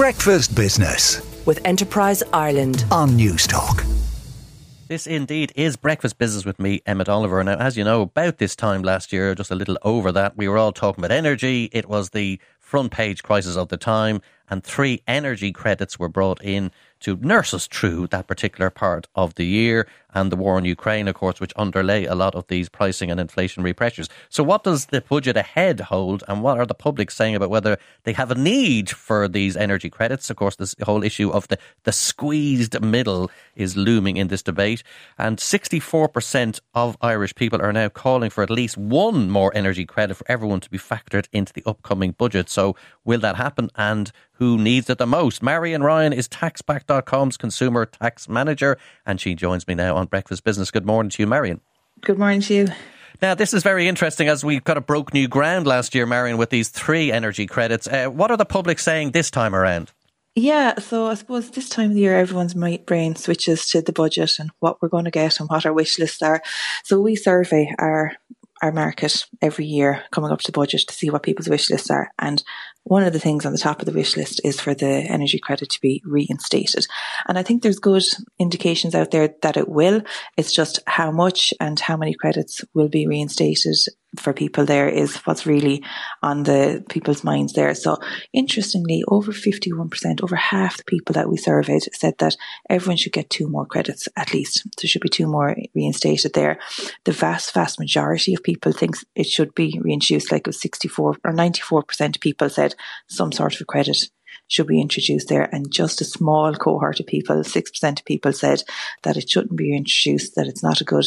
Breakfast Business with Enterprise Ireland on Newstalk. This indeed is Breakfast Business with me, Emmet Oliver. Now, as you know, about this time last year, just a little over that, we were all talking about energy. It was the front page crisis of the time, and three energy credits were brought in to nurse us through that particular part of the year and the war in Ukraine, of course, which underlay a lot of these pricing and inflationary pressures. So, what does the budget ahead hold, and what are the public saying about whether they have a need for these energy credits? Of course, this whole issue of the, the squeezed middle is looming in this debate, and 64% of Irish people are now calling for at least one more energy credit for everyone to be factored into the upcoming budget. So, will that happen, and who needs it the most? Marian Ryan is taxback.com's consumer tax manager, and she joins me now on Breakfast Business. Good morning to you, Marian. Good morning to you. Now, this is very interesting as we kind of broke new ground last year, Marian, with these three energy credits. Uh, what are the public saying this time around? Yeah, so I suppose this time of the year, everyone's brain switches to the budget and what we're going to get and what our wish lists are. So we survey our our market every year coming up to budget to see what people's wish lists are. And one of the things on the top of the wish list is for the energy credit to be reinstated. And I think there's good indications out there that it will. It's just how much and how many credits will be reinstated for people there is what's really on the people's minds there. So interestingly, over 51%, over half the people that we surveyed said that everyone should get two more credits at least. There should be two more reinstated there. The vast, vast majority of people thinks it should be reintroduced, like it 64 or 94% of people said some sort of credit should be introduced there. And just a small cohort of people, 6% of people said that it shouldn't be introduced, that it's not a good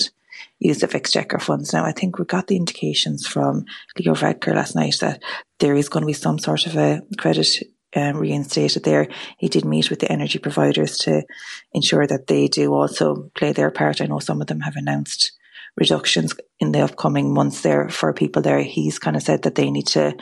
use of exchequer funds. Now, I think we got the indications from Leo Varadkar last night that there is going to be some sort of a credit um, reinstated there. He did meet with the energy providers to ensure that they do also play their part. I know some of them have announced reductions in the upcoming months there for people there. He's kind of said that they need to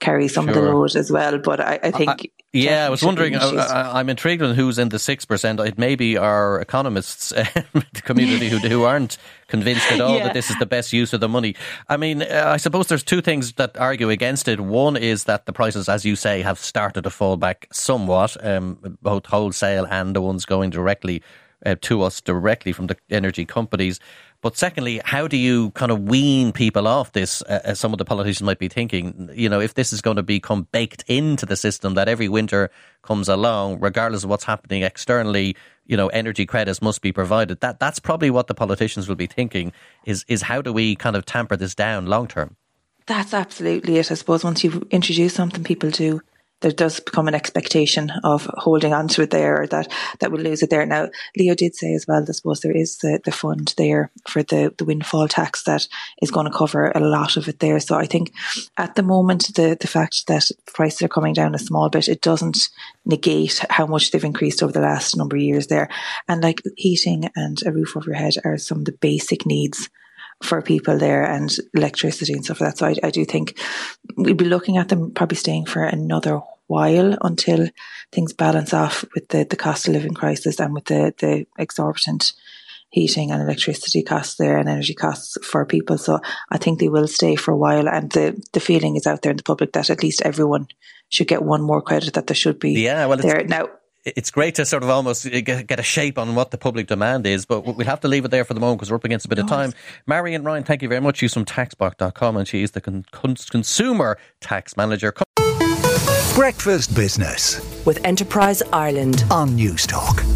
carry some sure. of the load as well. But I, I think. I, yeah, I was wondering. I, am intrigued on who's in the six percent. It may be our economists the community who, who aren't convinced at all yeah. that this is the best use of the money. I mean, uh, I suppose there's two things that argue against it. One is that the prices, as you say, have started to fall back somewhat, um, both wholesale and the ones going directly uh, to us directly from the energy companies. But secondly, how do you kind of wean people off this? Uh, as some of the politicians might be thinking, you know, if this is going to become baked into the system that every winter comes along, regardless of what's happening externally, you know, energy credits must be provided. That that's probably what the politicians will be thinking is is how do we kind of tamper this down long term? That's absolutely it. I suppose once you've introduced something, people do there does become an expectation of holding on to it there or that that we'll lose it there. Now, Leo did say as well, I suppose there is the, the fund there for the, the windfall tax that is going to cover a lot of it there. So I think at the moment, the, the fact that prices are coming down a small bit, it doesn't negate how much they've increased over the last number of years there. And like heating and a roof over your head are some of the basic needs for people there and electricity and stuff like that. So I, I do think we'd be looking at them probably staying for another while until things balance off with the, the cost of living crisis and with the, the exorbitant heating and electricity costs there and energy costs for people. So I think they will stay for a while. And the, the feeling is out there in the public that at least everyone should get one more credit that there should be yeah, well, there. Now, it's great to sort of almost get, get, a shape on what the public demand is, but we'll have to leave it there for the moment because we're up against a bit of time. Marian Ryan, thank you very much. She's from taxback.com and she is the con- consumer tax manager. Breakfast Business with Enterprise Ireland on Newstalk.